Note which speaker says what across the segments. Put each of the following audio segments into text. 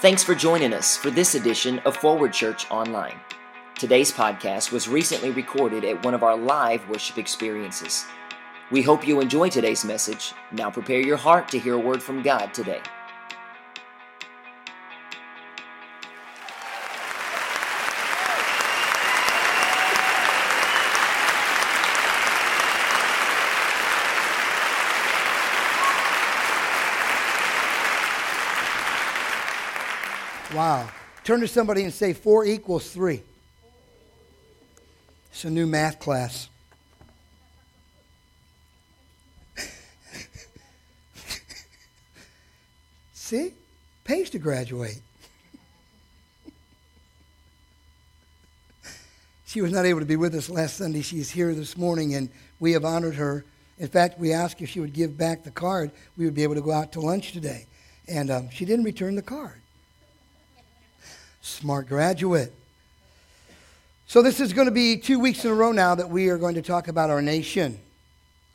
Speaker 1: Thanks for joining us for this edition of Forward Church Online. Today's podcast was recently recorded at one of our live worship experiences. We hope you enjoy today's message. Now prepare your heart to hear a word from God today.
Speaker 2: Wow. Turn to somebody and say 4 equals 3. It's a new math class. See? Pays to graduate. she was not able to be with us last Sunday. She's here this morning, and we have honored her. In fact, we asked if she would give back the card. We would be able to go out to lunch today. And um, she didn't return the card smart graduate. So, this is going to be two weeks in a row now that we are going to talk about our nation.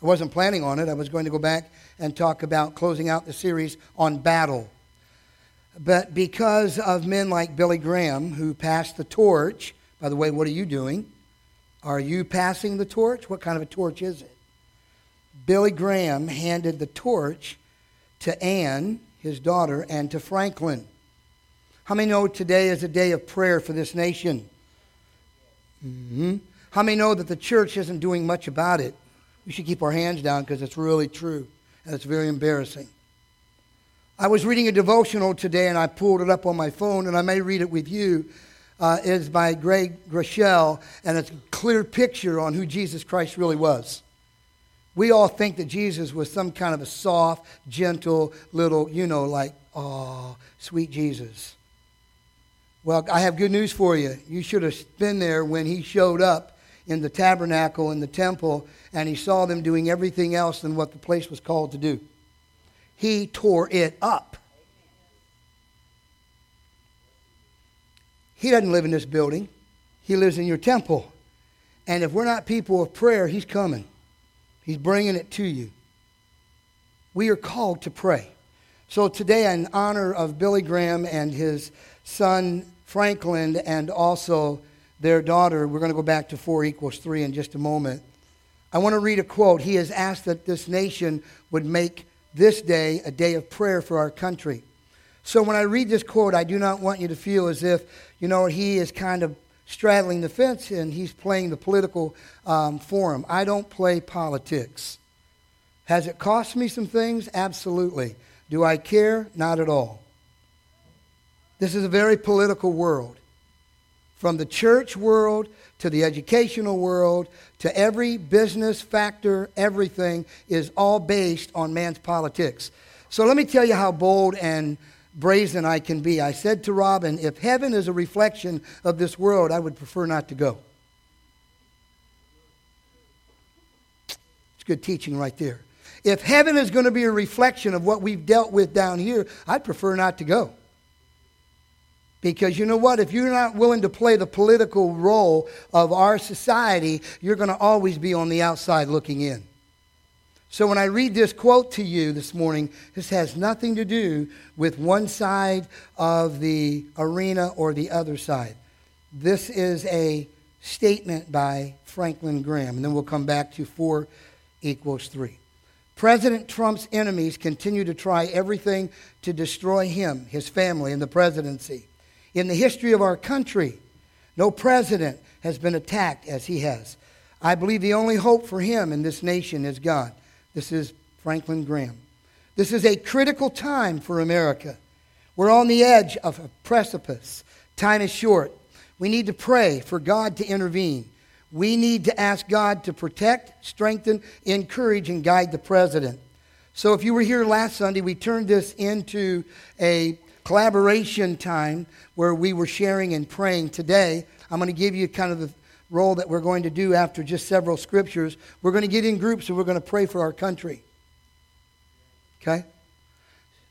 Speaker 2: I wasn't planning on it. I was going to go back and talk about closing out the series on battle. But because of men like Billy Graham, who passed the torch, by the way, what are you doing? Are you passing the torch? What kind of a torch is it? Billy Graham handed the torch to Anne, his daughter, and to Franklin. How many know today is a day of prayer for this nation? Mm-hmm. How many know that the church isn't doing much about it? We should keep our hands down because it's really true and it's very embarrassing. I was reading a devotional today and I pulled it up on my phone and I may read it with you. Uh, it's by Craig Groeschel and it's a clear picture on who Jesus Christ really was. We all think that Jesus was some kind of a soft, gentle, little, you know, like, oh, sweet Jesus. Well, I have good news for you. You should have been there when he showed up in the tabernacle in the temple and he saw them doing everything else than what the place was called to do. He tore it up. He doesn't live in this building, he lives in your temple. And if we're not people of prayer, he's coming. He's bringing it to you. We are called to pray. So today, in honor of Billy Graham and his son Franklin and also their daughter. We're going to go back to 4 equals 3 in just a moment. I want to read a quote. He has asked that this nation would make this day a day of prayer for our country. So when I read this quote, I do not want you to feel as if, you know, he is kind of straddling the fence and he's playing the political um, forum. I don't play politics. Has it cost me some things? Absolutely. Do I care? Not at all. This is a very political world. From the church world to the educational world to every business factor, everything is all based on man's politics. So let me tell you how bold and brazen I can be. I said to Robin, if heaven is a reflection of this world, I would prefer not to go. It's good teaching right there. If heaven is going to be a reflection of what we've dealt with down here, I'd prefer not to go. Because you know what? If you're not willing to play the political role of our society, you're going to always be on the outside looking in. So when I read this quote to you this morning, this has nothing to do with one side of the arena or the other side. This is a statement by Franklin Graham, and then we'll come back to 4 equals 3. President Trump's enemies continue to try everything to destroy him, his family, and the presidency. In the history of our country, no president has been attacked as he has. I believe the only hope for him in this nation is God. This is Franklin Graham. This is a critical time for America. We're on the edge of a precipice. Time is short. We need to pray for God to intervene. We need to ask God to protect, strengthen, encourage, and guide the president. So, if you were here last Sunday, we turned this into a collaboration time where we were sharing and praying. Today, I'm going to give you kind of the role that we're going to do after just several scriptures. We're going to get in groups and we're going to pray for our country. Okay?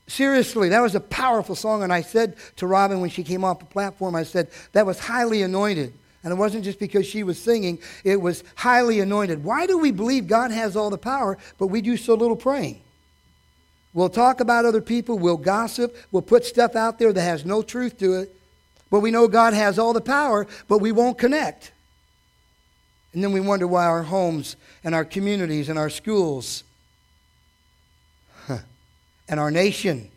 Speaker 2: Seriously, that was a powerful song. And I said to Robin when she came off the platform, I said, that was highly anointed. And it wasn't just because she was singing, it was highly anointed. Why do we believe God has all the power, but we do so little praying? We'll talk about other people. We'll gossip. We'll put stuff out there that has no truth to it. But we know God has all the power, but we won't connect. And then we wonder why our homes and our communities and our schools and our nation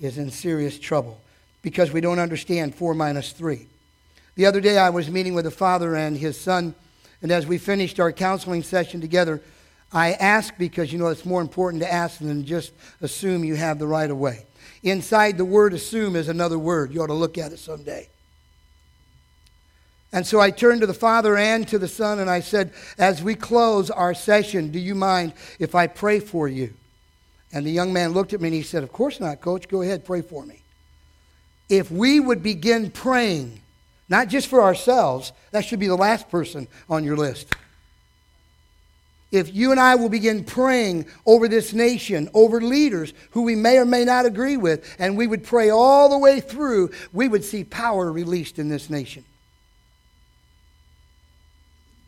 Speaker 2: is in serious trouble because we don't understand 4 minus 3. The other day I was meeting with a father and his son, and as we finished our counseling session together, I ask because you know it's more important to ask than just assume you have the right of way. Inside the word assume is another word. You ought to look at it someday. And so I turned to the Father and to the Son and I said, As we close our session, do you mind if I pray for you? And the young man looked at me and he said, Of course not, coach. Go ahead, pray for me. If we would begin praying, not just for ourselves, that should be the last person on your list if you and I will begin praying over this nation, over leaders who we may or may not agree with, and we would pray all the way through, we would see power released in this nation.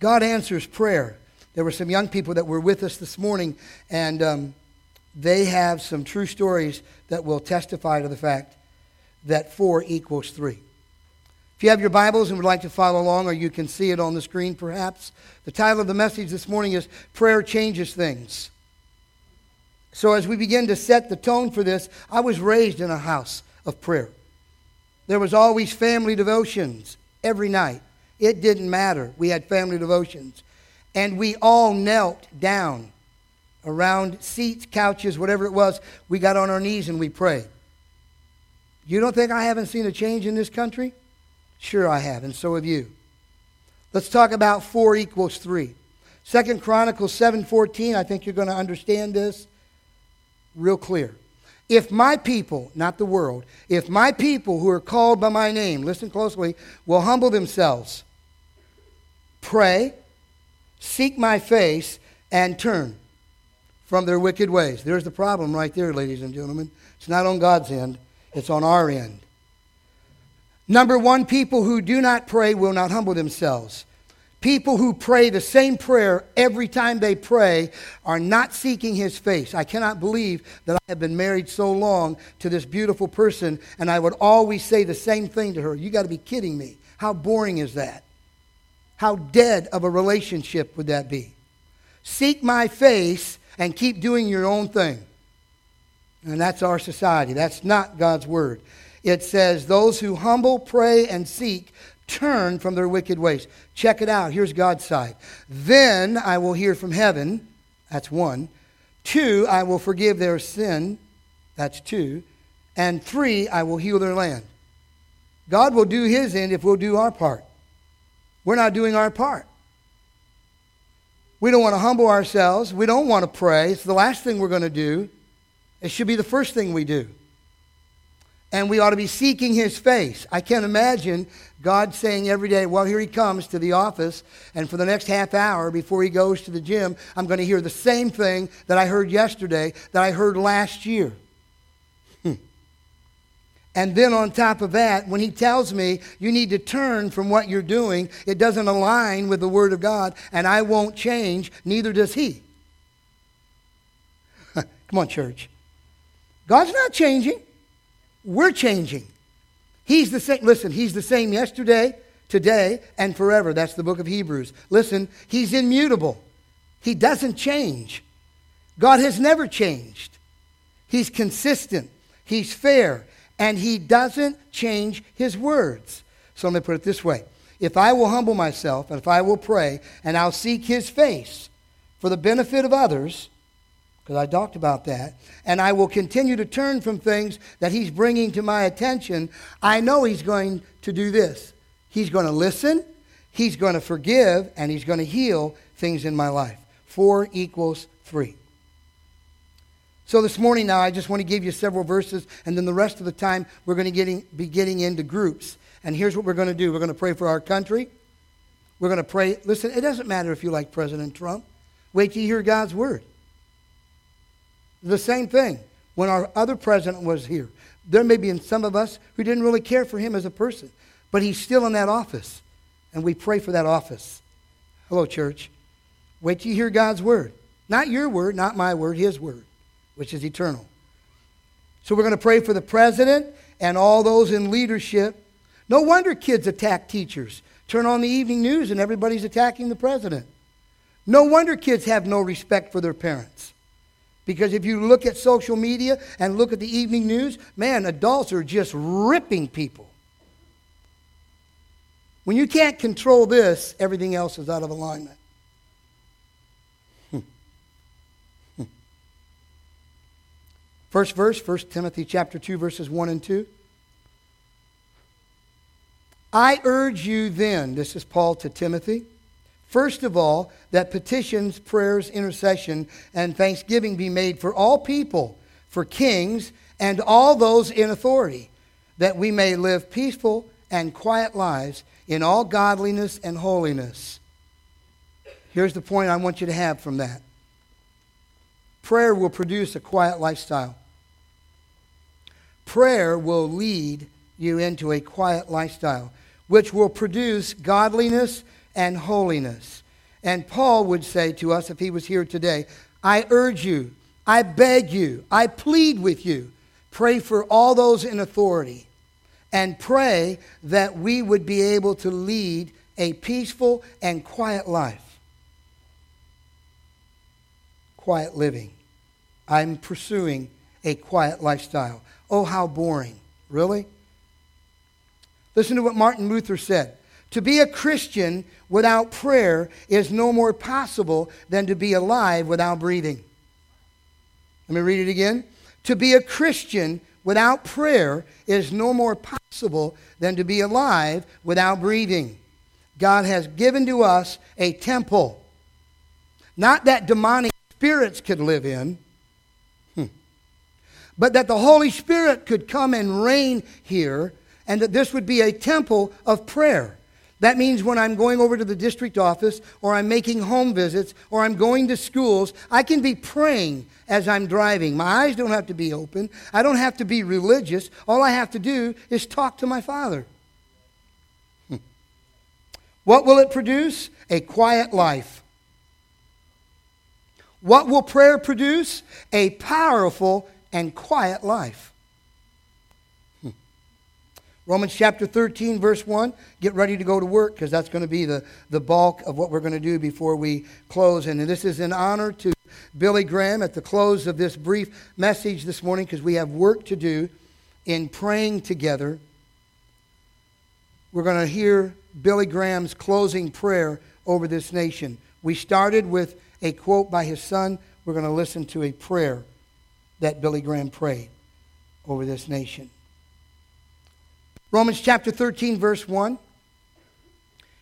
Speaker 2: God answers prayer. There were some young people that were with us this morning, and um, they have some true stories that will testify to the fact that four equals three. If you have your Bibles and would like to follow along, or you can see it on the screen perhaps, the title of the message this morning is Prayer Changes Things. So, as we begin to set the tone for this, I was raised in a house of prayer. There was always family devotions every night. It didn't matter. We had family devotions. And we all knelt down around seats, couches, whatever it was. We got on our knees and we prayed. You don't think I haven't seen a change in this country? Sure, I have, and so have you. Let's talk about 4 equals 3. Second Chronicles 7:14, I think you're going to understand this real clear. If my people, not the world, if my people who are called by my name, listen closely, will humble themselves, pray, seek my face, and turn from their wicked ways. There's the problem right there, ladies and gentlemen. It's not on God's end, it's on our end. Number one, people who do not pray will not humble themselves. People who pray the same prayer every time they pray are not seeking his face. I cannot believe that I have been married so long to this beautiful person and I would always say the same thing to her. You got to be kidding me. How boring is that? How dead of a relationship would that be? Seek my face and keep doing your own thing. And that's our society. That's not God's word it says, Those who humble, pray, and seek turn from their wicked ways. Check it out. Here's God's side. Then I will hear from heaven. That's one. Two, I will forgive their sin. That's two. And three, I will heal their land. God will do his end if we'll do our part. We're not doing our part. We don't want to humble ourselves. We don't want to pray. It's the last thing we're going to do. It should be the first thing we do and we ought to be seeking his face. I can't imagine God saying every day, Well, here he comes to the office, and for the next half hour before he goes to the gym, I'm going to hear the same thing that I heard yesterday, that I heard last year. Hmm. And then on top of that, when he tells me you need to turn from what you're doing, it doesn't align with the Word of God, and I won't change, neither does he. Come on, church. God's not changing. We're changing. He's the same. Listen, he's the same yesterday, today, and forever. That's the book of Hebrews. Listen, he's immutable. He doesn't change. God has never changed. He's consistent. He's fair. And he doesn't change his words. So let me put it this way. If I will humble myself, and if I will pray, and I'll seek his face for the benefit of others, because I talked about that. And I will continue to turn from things that He's bringing to my attention. I know He's going to do this. He's going to listen, He's going to forgive, and He's going to heal things in my life. Four equals three. So this morning now, I just want to give you several verses, and then the rest of the time, we're going to getting, be getting into groups. And here's what we're going to do we're going to pray for our country. We're going to pray. Listen, it doesn't matter if you like President Trump. Wait till you hear God's word. The same thing when our other president was here. There may be some of us who didn't really care for him as a person, but he's still in that office, and we pray for that office. Hello, church. Wait till you hear God's word. Not your word, not my word, his word. which is eternal. So we're going to pray for the president and all those in leadership. No wonder kids attack teachers. Turn on the evening news and everybody's attacking the president. No wonder kids have no respect for their parents. Because if you look at social media and look at the evening news, man, adults are just ripping people. When you can't control this, everything else is out of alignment. Hmm. Hmm. First verse, 1 Timothy chapter 2, verses 1 and 2. I urge you then, this is Paul to Timothy, first of all, that petitions, prayers, intercession, and thanksgiving be made for all people, for kings, and all those in authority, that we may live peaceful and quiet lives in all godliness and holiness. Here's the point I want you to have from that prayer will produce a quiet lifestyle. Prayer will lead you into a quiet lifestyle, which will produce godliness and holiness. And Paul would say to us if he was here today, I urge you, I beg you, I plead with you, pray for all those in authority and pray that we would be able to lead a peaceful and quiet life. Quiet living. I'm pursuing a quiet lifestyle. Oh, how boring. Really? Listen to what Martin Luther said. To be a Christian without prayer is no more possible than to be alive without breathing. Let me read it again. To be a Christian without prayer is no more possible than to be alive without breathing. God has given to us a temple, not that demonic spirits could live in, hmm. but that the Holy Spirit could come and reign here, and that this would be a temple of prayer. That means when I'm going over to the district office, or I'm making home visits, or I'm going to schools, I can be praying as I'm driving. My eyes don't have to be open. I don't have to be religious. All I have to do is talk to my Father. Hmm. What will it produce? A quiet life. What will prayer produce? A powerful and quiet life. Romans chapter 13, verse 1. Get ready to go to work because that's going to be the, the bulk of what we're going to do before we close. And this is in honor to Billy Graham at the close of this brief message this morning because we have work to do in praying together. We're going to hear Billy Graham's closing prayer over this nation. We started with a quote by his son. We're going to listen to a prayer that Billy Graham prayed over this nation. Romans chapter 13, verse 1.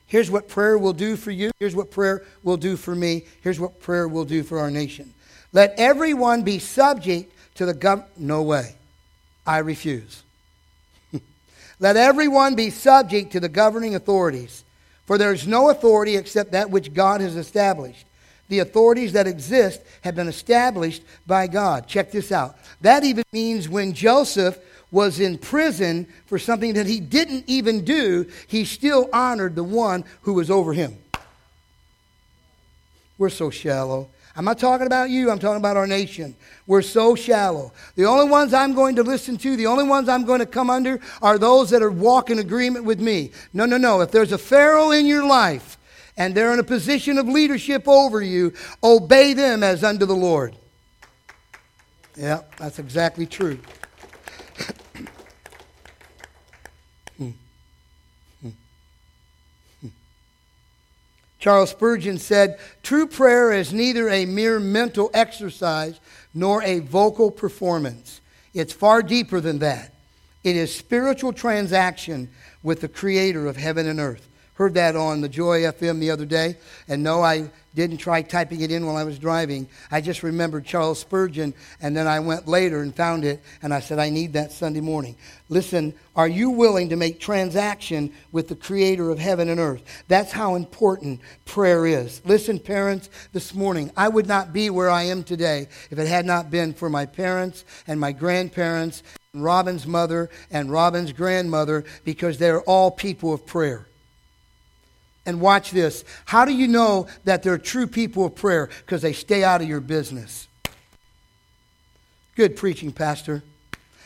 Speaker 2: Here's what prayer will do for you. Here's what prayer will do for me. Here's what prayer will do for our nation. Let everyone be subject to the government. No way. I refuse. Let everyone be subject to the governing authorities, for there is no authority except that which God has established. The authorities that exist have been established by God. Check this out. That even means when Joseph was in prison for something that he didn't even do, he still honored the one who was over him. We're so shallow. I'm not talking about you, I'm talking about our nation. We're so shallow. The only ones I'm going to listen to, the only ones I'm going to come under are those that are walk in agreement with me. No, no, no. If there's a Pharaoh in your life and they're in a position of leadership over you, obey them as unto the Lord. Yeah, that's exactly true. Charles Spurgeon said, True prayer is neither a mere mental exercise nor a vocal performance. It's far deeper than that. It is spiritual transaction with the creator of heaven and earth. Heard that on the Joy FM the other day. And no, I didn't try typing it in while I was driving. I just remembered Charles Spurgeon, and then I went later and found it, and I said, I need that Sunday morning. Listen, are you willing to make transaction with the creator of heaven and earth? That's how important prayer is. Listen, parents, this morning, I would not be where I am today if it had not been for my parents and my grandparents, and Robin's mother and Robin's grandmother, because they're all people of prayer. And watch this. How do you know that they're true people of prayer? Because they stay out of your business. Good preaching, Pastor.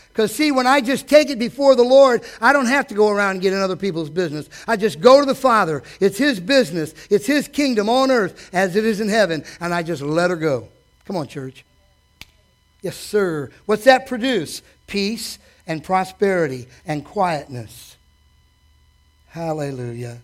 Speaker 2: Because, see, when I just take it before the Lord, I don't have to go around and get in other people's business. I just go to the Father. It's His business, it's His kingdom on earth as it is in heaven, and I just let her go. Come on, church. Yes, sir. What's that produce? Peace and prosperity and quietness. Hallelujah.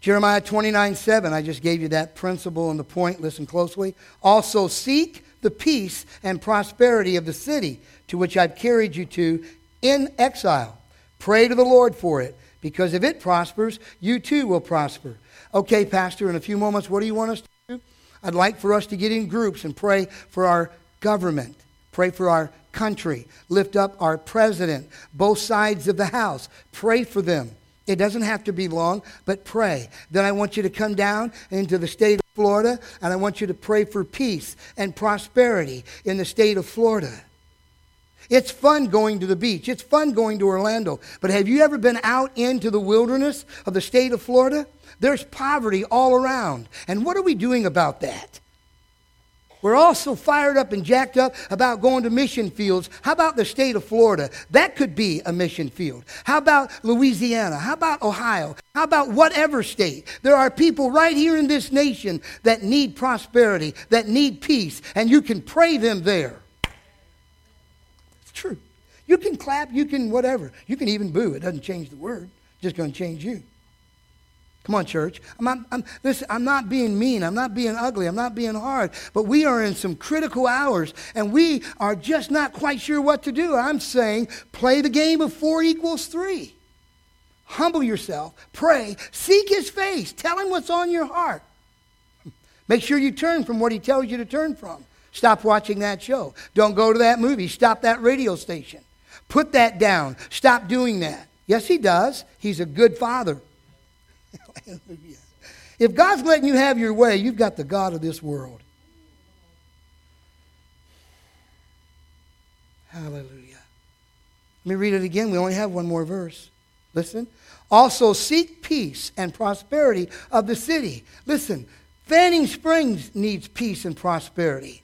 Speaker 2: Jeremiah 29 7, I just gave you that principle and the point. Listen closely. Also, seek the peace and prosperity of the city to which I've carried you to in exile. Pray to the Lord for it, because if it prospers, you too will prosper. Okay, Pastor, in a few moments, what do you want us to do? I'd like for us to get in groups and pray for our government, pray for our country, lift up our president, both sides of the house, pray for them. It doesn't have to be long, but pray. Then I want you to come down into the state of Florida, and I want you to pray for peace and prosperity in the state of Florida. It's fun going to the beach. It's fun going to Orlando. But have you ever been out into the wilderness of the state of Florida? There's poverty all around. And what are we doing about that? We're all so fired up and jacked up about going to mission fields. How about the state of Florida? That could be a mission field. How about Louisiana? How about Ohio? How about whatever state? There are people right here in this nation that need prosperity, that need peace, and you can pray them there. It's true. You can clap, you can whatever. You can even boo. It doesn't change the word, it's just going to change you. Come on, church. I'm not, I'm, listen, I'm not being mean. I'm not being ugly. I'm not being hard. But we are in some critical hours, and we are just not quite sure what to do. I'm saying play the game of four equals three. Humble yourself. Pray. Seek his face. Tell him what's on your heart. Make sure you turn from what he tells you to turn from. Stop watching that show. Don't go to that movie. Stop that radio station. Put that down. Stop doing that. Yes, he does. He's a good father. Hallelujah. If God's letting you have your way, you've got the God of this world. Hallelujah. Let me read it again. We only have one more verse. Listen. Also, seek peace and prosperity of the city. Listen, Fanning Springs needs peace and prosperity.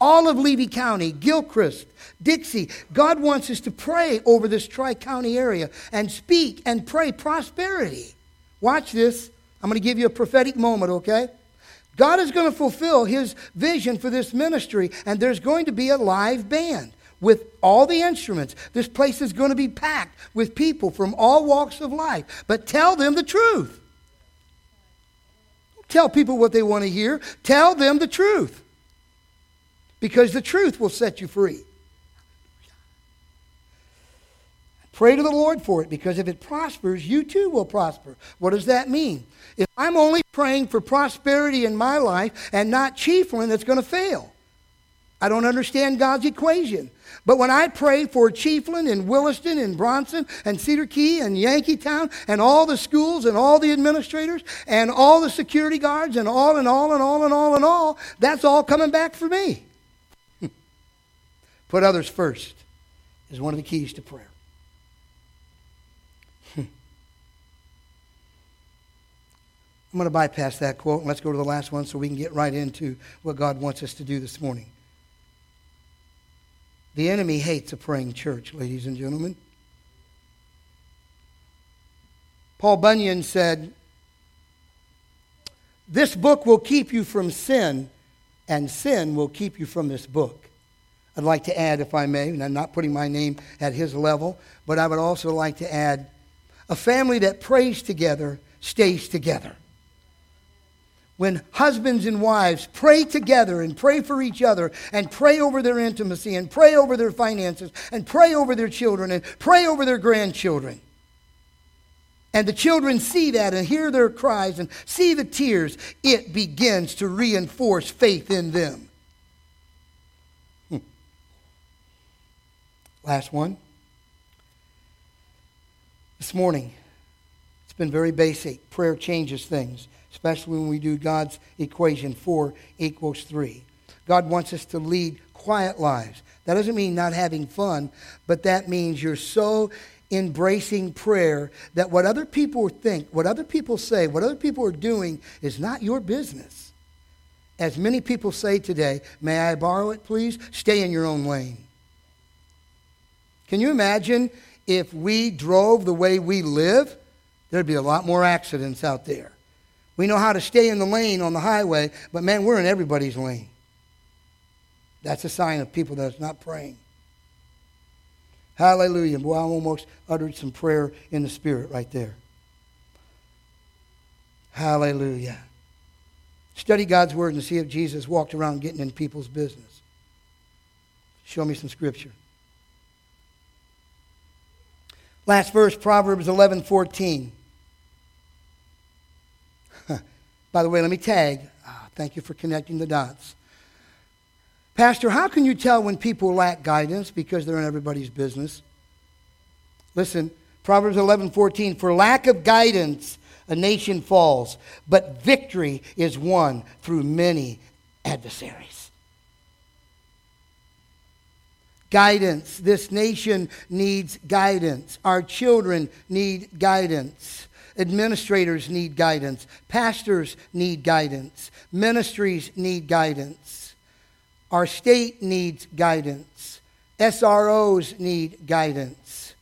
Speaker 2: All of Levy County, Gilchrist, Dixie, God wants us to pray over this Tri County area and speak and pray prosperity. Watch this. I'm going to give you a prophetic moment, okay? God is going to fulfill his vision for this ministry, and there's going to be a live band with all the instruments. This place is going to be packed with people from all walks of life. But tell them the truth. Tell people what they want to hear. Tell them the truth. Because the truth will set you free. Pray to the Lord for it because if it prospers, you too will prosper. What does that mean? If I'm only praying for prosperity in my life and not Chiefland, that's going to fail. I don't understand God's equation. But when I pray for Chiefland and Williston and Bronson and Cedar Key and Yankeetown and all the schools and all the administrators and all the security guards and all and all and all and all and all, that's all coming back for me. Put others first is one of the keys to prayer. I'm going to bypass that quote and let's go to the last one so we can get right into what God wants us to do this morning. The enemy hates a praying church, ladies and gentlemen. Paul Bunyan said, This book will keep you from sin, and sin will keep you from this book. I'd like to add, if I may, and I'm not putting my name at his level, but I would also like to add a family that prays together stays together when husbands and wives pray together and pray for each other and pray over their intimacy and pray over their finances and pray over their children and pray over their grandchildren. And the children see that and hear their cries and see the tears, it begins to reinforce faith in them. Hmm. Last one. This morning, it's been very basic. Prayer changes things especially when we do God's equation 4 equals 3. God wants us to lead quiet lives. That doesn't mean not having fun, but that means you're so embracing prayer that what other people think, what other people say, what other people are doing is not your business. as many people say today, may I borrow it, please? Stay in your own lane. Can you imagine if we drove the way we live? There'd be a lot more accidents out there. We know how to stay in the lane on the highway, but man, we're in everybody's lane. That's a sign of people that's not praying. Hallelujah. Boy, I almost uttered some prayer in the spirit right there. Hallelujah. Study God's word and see if Jesus walked around getting in people's business. Show me some scripture. Last verse, Proverbs 11 14. By the way, let me tag. Ah, thank you for connecting the dots. Pastor, how can you tell when people lack guidance because they're in everybody's business? Listen, Proverbs 11 14. For lack of guidance, a nation falls, but victory is won through many adversaries. Guidance. This nation needs guidance. Our children need guidance. Administrators need guidance. Pastors need guidance. Ministries need guidance. Our state needs guidance. SROs need guidance.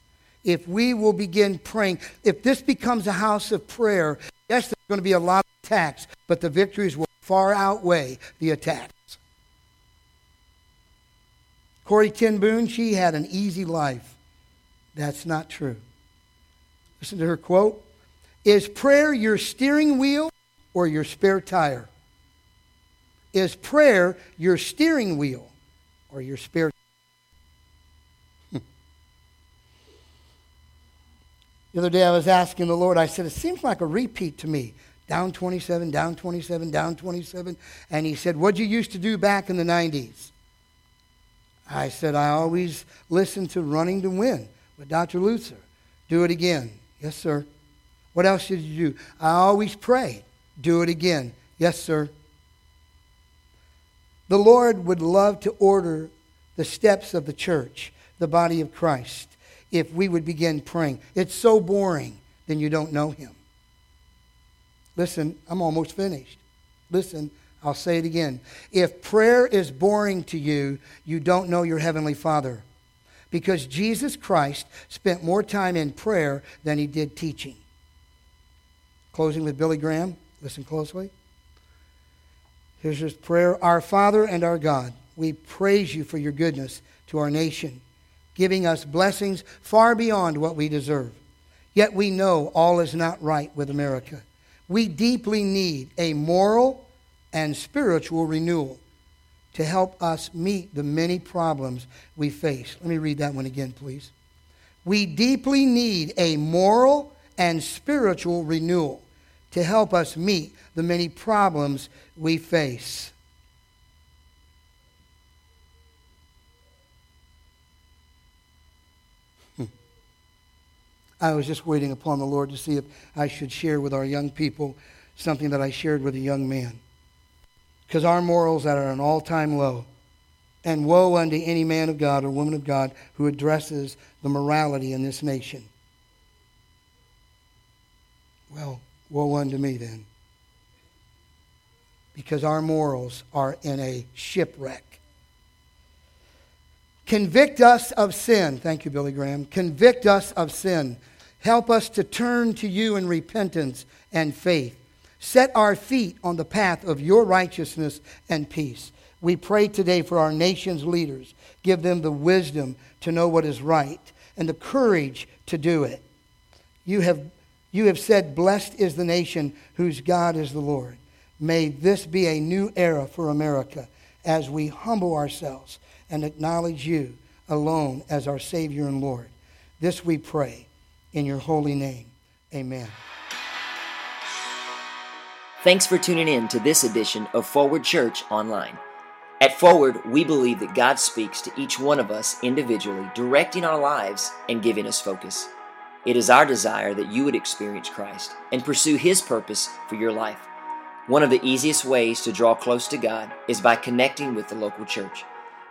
Speaker 2: If we will begin praying, if this becomes a house of prayer, yes, there's going to be a lot of attacks, but the victories will far outweigh the attacks. Corrie Ten Boom, she had an easy life. That's not true. Listen to her quote is prayer your steering wheel or your spare tire? Is prayer your steering wheel or your spare The other day I was asking the Lord, I said, it seems like a repeat to me. Down 27, down 27, down 27. And he said, What'd you used to do back in the 90s? I said, I always listened to Running to Win with Dr. Lutzer. Do it again. Yes, sir. What else did you do? I always pray. Do it again. Yes, sir. The Lord would love to order the steps of the church, the body of Christ, if we would begin praying. It's so boring, then you don't know Him. Listen, I'm almost finished. Listen, I'll say it again. If prayer is boring to you, you don't know your Heavenly Father. Because Jesus Christ spent more time in prayer than he did teaching. Closing with Billy Graham. Listen closely. Here's his prayer Our Father and our God, we praise you for your goodness to our nation, giving us blessings far beyond what we deserve. Yet we know all is not right with America. We deeply need a moral and spiritual renewal to help us meet the many problems we face. Let me read that one again, please. We deeply need a moral and spiritual renewal to help us meet the many problems we face. Hmm. I was just waiting upon the Lord to see if I should share with our young people something that I shared with a young man. Because our morals are at an all time low. And woe unto any man of God or woman of God who addresses the morality in this nation. Well, Woe unto me then. Because our morals are in a shipwreck. Convict us of sin. Thank you, Billy Graham. Convict us of sin. Help us to turn to you in repentance and faith. Set our feet on the path of your righteousness and peace. We pray today for our nation's leaders. Give them the wisdom to know what is right and the courage to do it. You have you have said, Blessed is the nation whose God is the Lord. May this be a new era for America as we humble ourselves and acknowledge you alone as our Savior and Lord. This we pray in your holy name. Amen.
Speaker 1: Thanks for tuning in to this edition of Forward Church Online. At Forward, we believe that God speaks to each one of us individually, directing our lives and giving us focus. It is our desire that you would experience Christ and pursue His purpose for your life. One of the easiest ways to draw close to God is by connecting with the local church.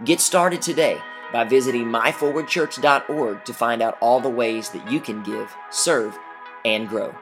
Speaker 1: Get started today by visiting myforwardchurch.org to find out all the ways that you can give, serve, and grow.